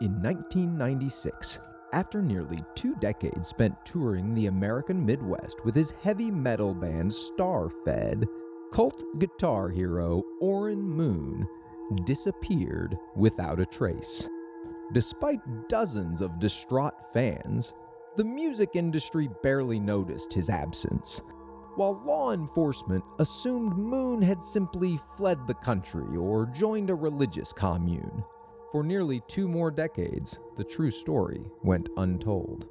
In 1996, after nearly two decades spent touring the American Midwest with his heavy metal band Starfed, cult guitar hero Orrin Moon disappeared without a trace. Despite dozens of distraught fans, the music industry barely noticed his absence. While law enforcement assumed Moon had simply fled the country or joined a religious commune. For nearly two more decades, the true story went untold.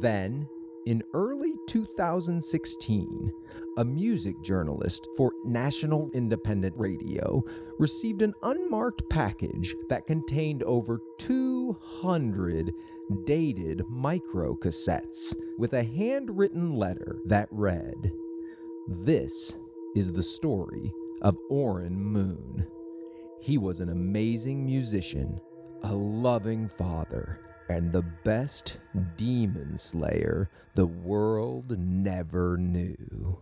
Then, in early 2016, a music journalist for National Independent Radio received an unmarked package that contained over 200 dated microcassettes with a handwritten letter that read This is the story of Orrin Moon. He was an amazing musician, a loving father, and the best demon slayer the world never knew.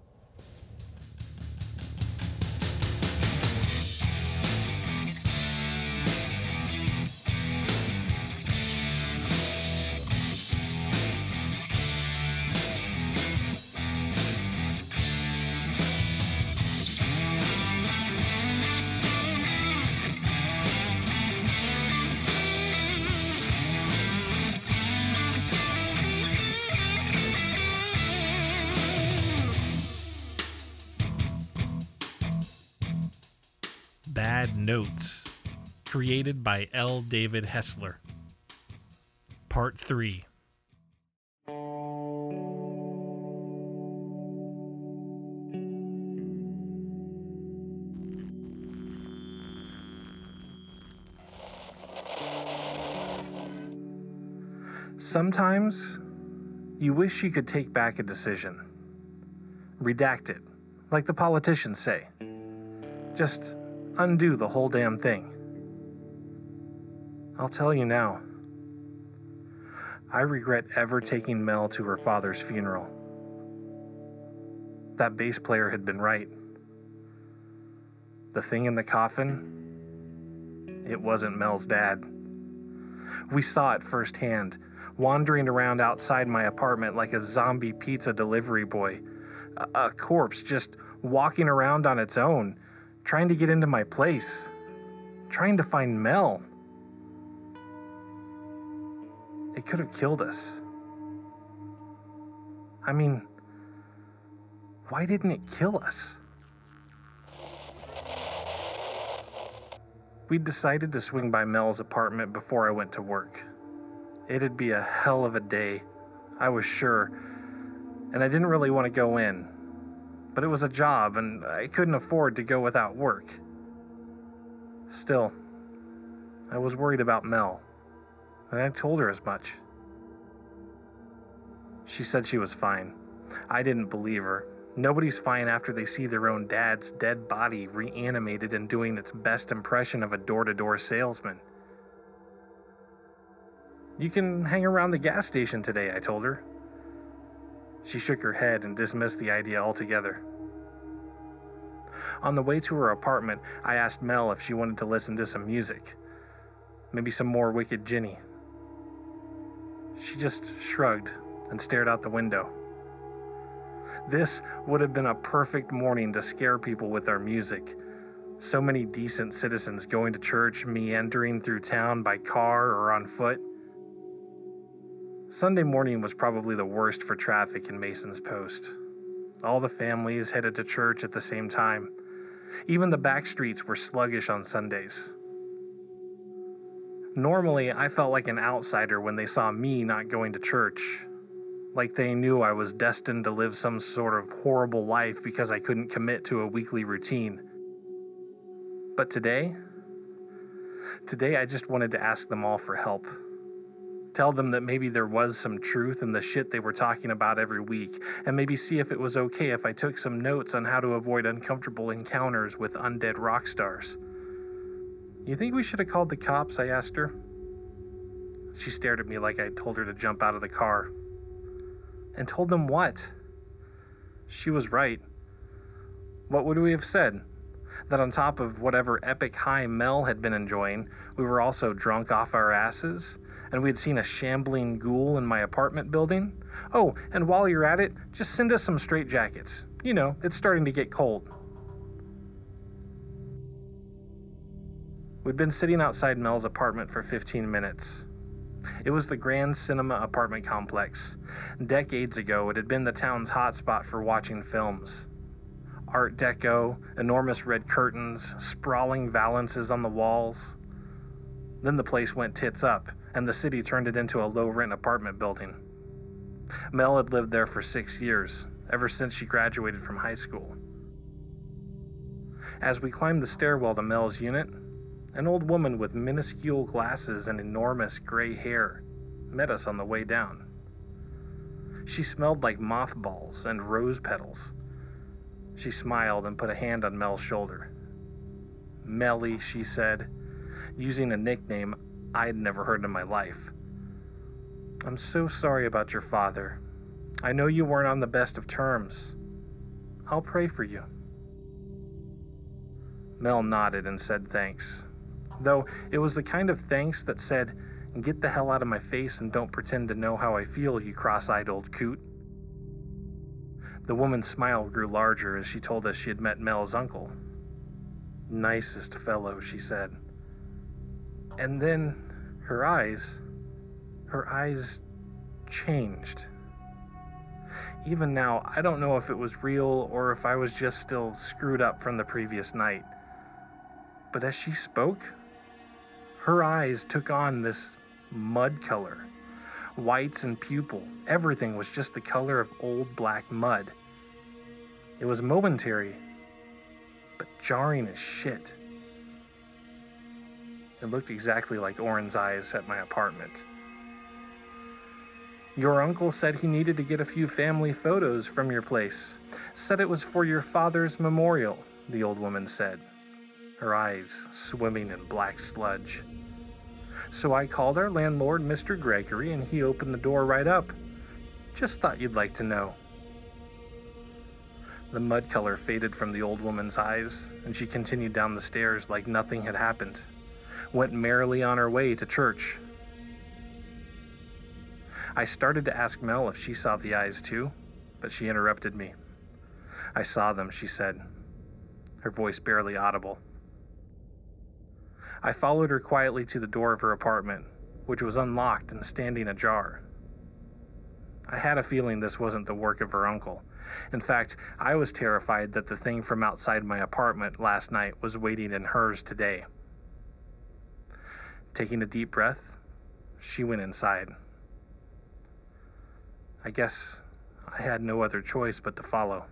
Notes, created by L. David Hessler. Part 3. Sometimes you wish you could take back a decision, redact it, like the politicians say. Just undo the whole damn thing. I'll tell you now. I regret ever taking Mel to her father's funeral. That bass player had been right. The thing in the coffin, it wasn't Mel's dad. We saw it firsthand, wandering around outside my apartment like a zombie pizza delivery boy. A, a corpse just walking around on its own trying to get into my place, trying to find Mel. It could have killed us. I mean, why didn't it kill us? We'd decided to swing by Mel's apartment before I went to work. It'd be a hell of a day, I was sure, and I didn't really want to go in but it was a job and I couldn't afford to go without work. Still, I was worried about Mel, and I told her as much. She said she was fine. I didn't believe her. Nobody's fine after they see their own dad's dead body reanimated and doing its best impression of a door to door salesman. You can hang around the gas station today, I told her. She shook her head and dismissed the idea altogether. On the way to her apartment, I asked Mel if she wanted to listen to some music. Maybe some more Wicked Ginny. She just shrugged and stared out the window. This would have been a perfect morning to scare people with our music. So many decent citizens going to church, meandering through town by car or on foot. Sunday morning was probably the worst for traffic in Mason's Post. All the families headed to church at the same time. Even the back streets were sluggish on Sundays. Normally, I felt like an outsider when they saw me not going to church. Like they knew I was destined to live some sort of horrible life because I couldn't commit to a weekly routine. But today, today I just wanted to ask them all for help. Tell them that maybe there was some truth in the shit they were talking about every week, and maybe see if it was okay if I took some notes on how to avoid uncomfortable encounters with undead rock stars. You think we should have called the cops? I asked her. She stared at me like I'd told her to jump out of the car. And told them what? She was right. What would we have said? that on top of whatever epic high Mel had been enjoying, we were also drunk off our asses, and we had seen a shambling ghoul in my apartment building. Oh, and while you're at it, just send us some straitjackets. You know, it's starting to get cold. We'd been sitting outside Mel's apartment for 15 minutes. It was the Grand Cinema apartment complex. Decades ago, it had been the town's hotspot for watching films. Art Deco, enormous red curtains, sprawling valances on the walls. Then the place went tits up, and the city turned it into a low rent apartment building. Mel had lived there for six years, ever since she graduated from high school. As we climbed the stairwell to Mel's unit, an old woman with minuscule glasses and enormous gray hair met us on the way down. She smelled like mothballs and rose petals. She smiled and put a hand on Mel's shoulder. Melly, she said, using a nickname I'd never heard in my life. I'm so sorry about your father. I know you weren't on the best of terms. I'll pray for you. Mel nodded and said thanks though it was the kind of thanks that said, Get the hell out of my face and don't pretend to know how I feel, you cross eyed old coot. The woman's smile grew larger as she told us she had met Mel's uncle. Nicest fellow, she said. And then her eyes, her eyes changed. Even now, I don't know if it was real or if I was just still screwed up from the previous night. But as she spoke, her eyes took on this mud color. Whites and pupil, everything was just the color of old black mud. It was momentary, but jarring as shit. It looked exactly like Orrin's eyes at my apartment. Your uncle said he needed to get a few family photos from your place. Said it was for your father's memorial, the old woman said her eyes swimming in black sludge. So I called our landlord, Mr. Gregory, and he opened the door right up. Just thought you'd like to know. The mud color faded from the old woman's eyes, and she continued down the stairs like nothing had happened, went merrily on her way to church. I started to ask Mel if she saw the eyes too, but she interrupted me. I saw them, she said, her voice barely audible. I followed her quietly to the door of her apartment, which was unlocked and standing ajar. I had a feeling this wasn't the work of her uncle. In fact, I was terrified that the thing from outside my apartment last night was waiting in hers today. Taking a deep breath, she went inside. I guess I had no other choice but to follow.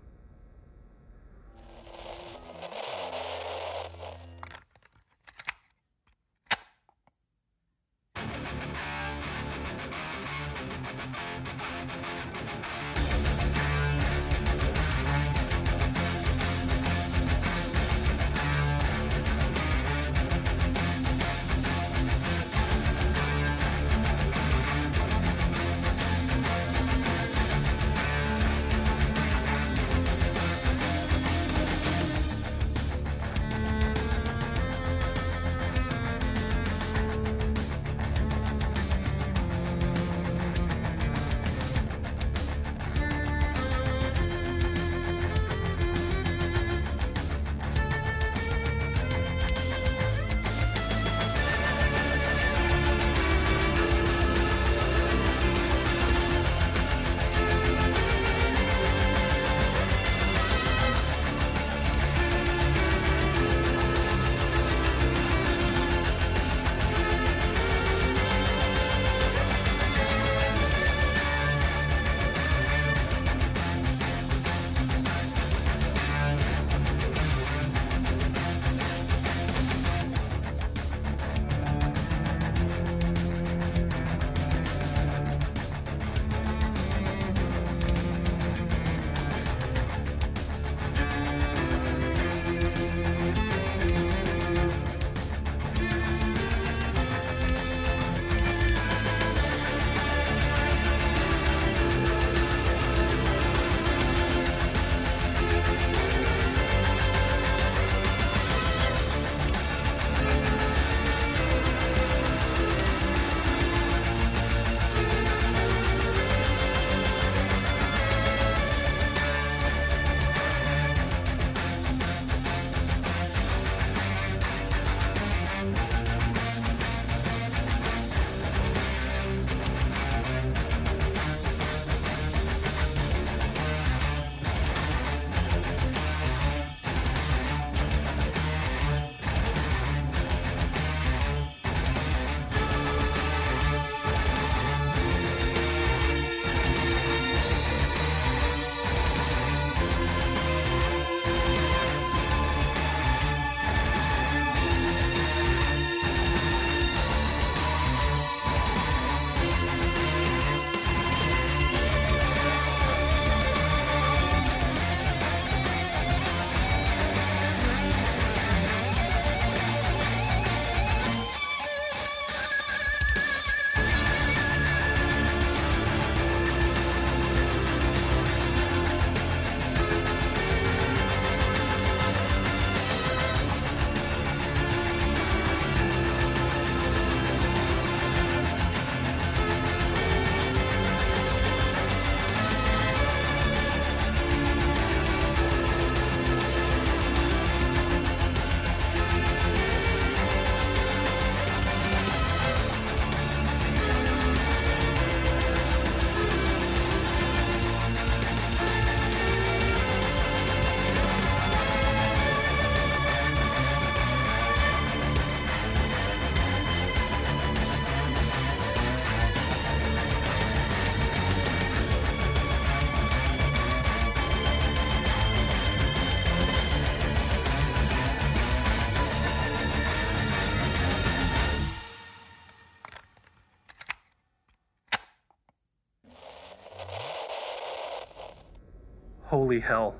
Holy hell.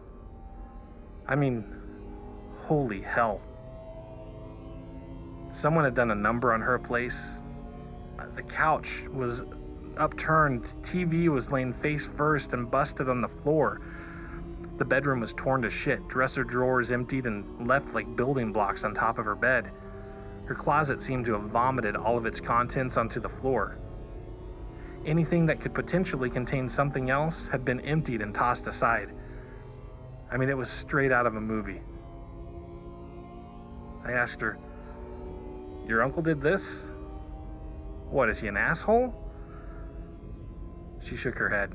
I mean, holy hell. Someone had done a number on her place. The couch was upturned, TV was laying face first and busted on the floor. The bedroom was torn to shit, dresser drawers emptied and left like building blocks on top of her bed. Her closet seemed to have vomited all of its contents onto the floor. Anything that could potentially contain something else had been emptied and tossed aside. I mean, it was straight out of a movie. I asked her, Your uncle did this? What, is he an asshole? She shook her head.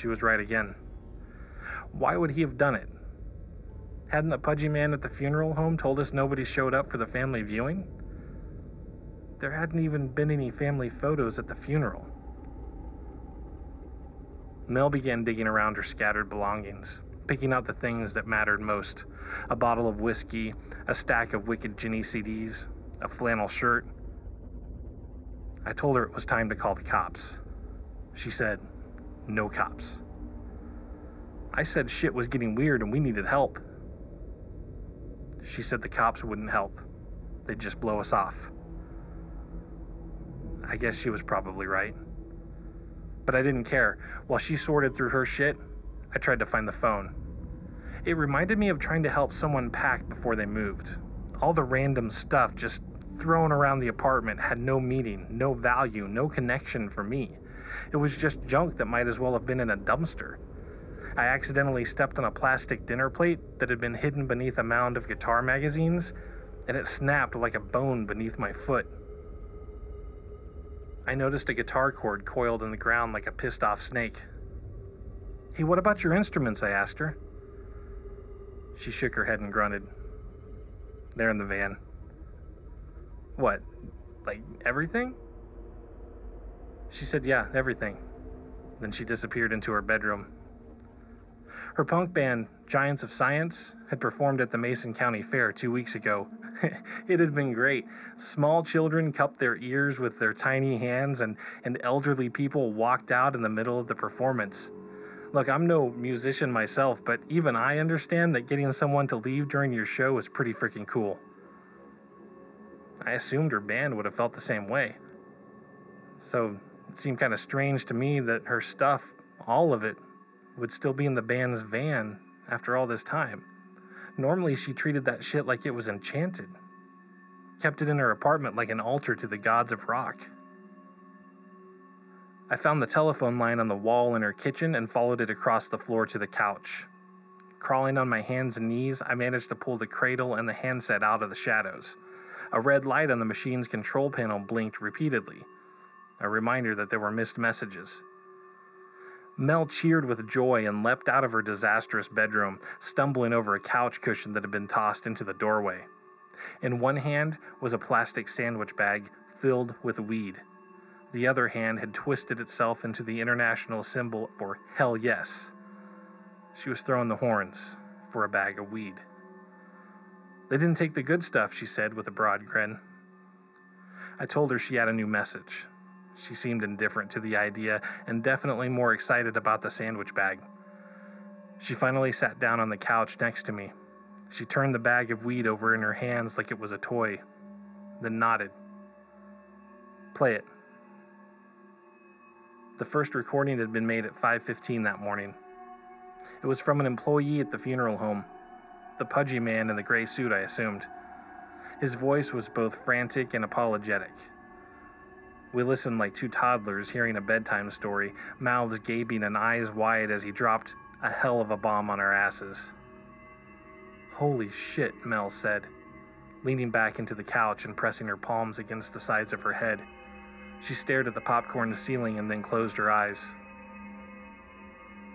She was right again. Why would he have done it? Hadn't the pudgy man at the funeral home told us nobody showed up for the family viewing? There hadn't even been any family photos at the funeral. Mel began digging around her scattered belongings, picking out the things that mattered most a bottle of whiskey, a stack of Wicked Ginny CDs, a flannel shirt. I told her it was time to call the cops. She said, No cops. I said shit was getting weird and we needed help. She said the cops wouldn't help, they'd just blow us off. I guess she was probably right. But I didn't care. While she sorted through her shit, I tried to find the phone. It reminded me of trying to help someone pack before they moved. All the random stuff just thrown around the apartment had no meaning, no value, no connection for me. It was just junk that might as well have been in a dumpster. I accidentally stepped on a plastic dinner plate that had been hidden beneath a mound of guitar magazines, and it snapped like a bone beneath my foot. I noticed a guitar cord coiled in the ground like a pissed off snake. Hey, what about your instruments? I asked her. She shook her head and grunted. They're in the van. What? Like everything? She said, Yeah, everything. Then she disappeared into her bedroom. Her punk band, Giants of Science, had performed at the Mason County Fair two weeks ago. it had been great. Small children cupped their ears with their tiny hands, and, and elderly people walked out in the middle of the performance. Look, I'm no musician myself, but even I understand that getting someone to leave during your show is pretty freaking cool. I assumed her band would have felt the same way. So it seemed kind of strange to me that her stuff, all of it, would still be in the band's van after all this time. Normally, she treated that shit like it was enchanted, kept it in her apartment like an altar to the gods of rock. I found the telephone line on the wall in her kitchen and followed it across the floor to the couch. Crawling on my hands and knees, I managed to pull the cradle and the handset out of the shadows. A red light on the machine's control panel blinked repeatedly, a reminder that there were missed messages. Mel cheered with joy and leapt out of her disastrous bedroom, stumbling over a couch cushion that had been tossed into the doorway. In one hand was a plastic sandwich bag filled with weed. The other hand had twisted itself into the international symbol for hell yes. She was throwing the horns for a bag of weed. They didn't take the good stuff, she said with a broad grin. I told her she had a new message. She seemed indifferent to the idea and definitely more excited about the sandwich bag. She finally sat down on the couch next to me. She turned the bag of weed over in her hands like it was a toy, then nodded. Play it. The first recording had been made at 5:15 that morning. It was from an employee at the funeral home. The pudgy man in the gray suit, I assumed. His voice was both frantic and apologetic. We listened like two toddlers hearing a bedtime story, mouths gaping and eyes wide as he dropped a hell of a bomb on our asses. Holy shit, Mel said, leaning back into the couch and pressing her palms against the sides of her head. She stared at the popcorn ceiling and then closed her eyes.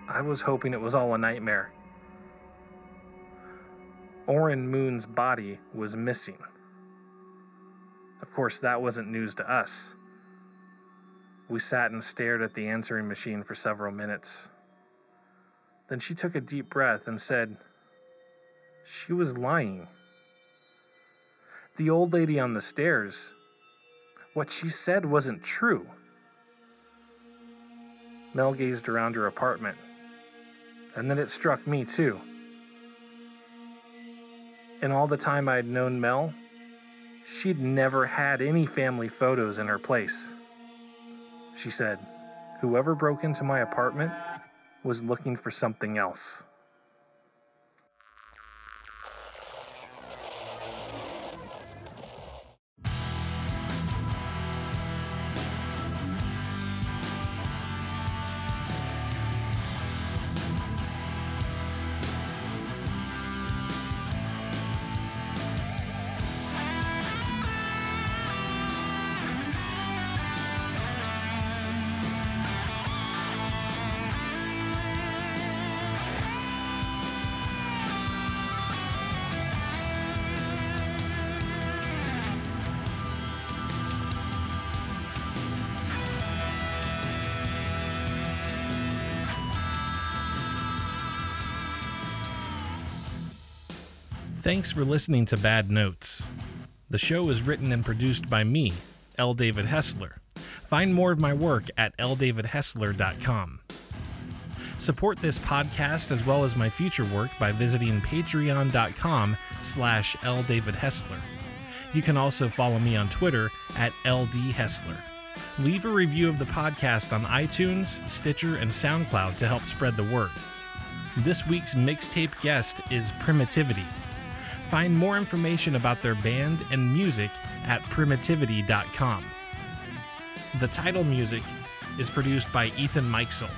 I was hoping it was all a nightmare. Orrin Moon's body was missing. Of course, that wasn't news to us. We sat and stared at the answering machine for several minutes. Then she took a deep breath and said, She was lying. The old lady on the stairs, what she said wasn't true. Mel gazed around her apartment. And then it struck me too. In all the time I'd known Mel, she'd never had any family photos in her place. She said, Whoever broke into my apartment was looking for something else. Thanks for listening to Bad Notes. The show is written and produced by me, L. David Hessler. Find more of my work at ldavidhessler.com. Support this podcast as well as my future work by visiting patreon.com slash ldavidhessler. You can also follow me on Twitter at ldhessler. Leave a review of the podcast on iTunes, Stitcher, and SoundCloud to help spread the word. This week's mixtape guest is Primitivity. Find more information about their band and music at primitivity.com. The title music is produced by Ethan Meixel.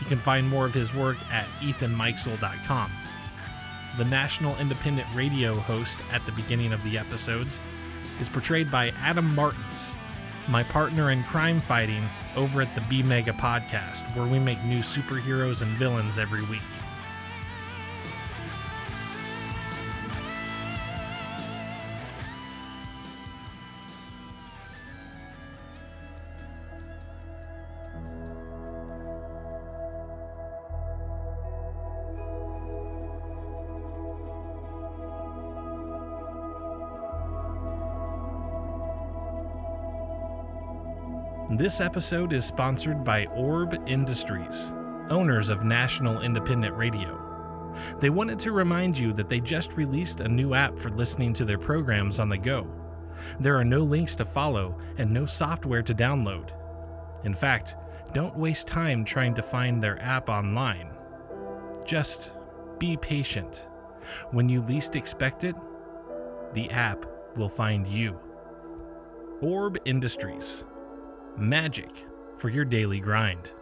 You can find more of his work at ethanmeixel.com. The national independent radio host at the beginning of the episodes is portrayed by Adam Martins, my partner in crime fighting over at the B Mega podcast, where we make new superheroes and villains every week. This episode is sponsored by Orb Industries, owners of National Independent Radio. They wanted to remind you that they just released a new app for listening to their programs on the go. There are no links to follow and no software to download. In fact, don't waste time trying to find their app online. Just be patient. When you least expect it, the app will find you. Orb Industries magic for your daily grind.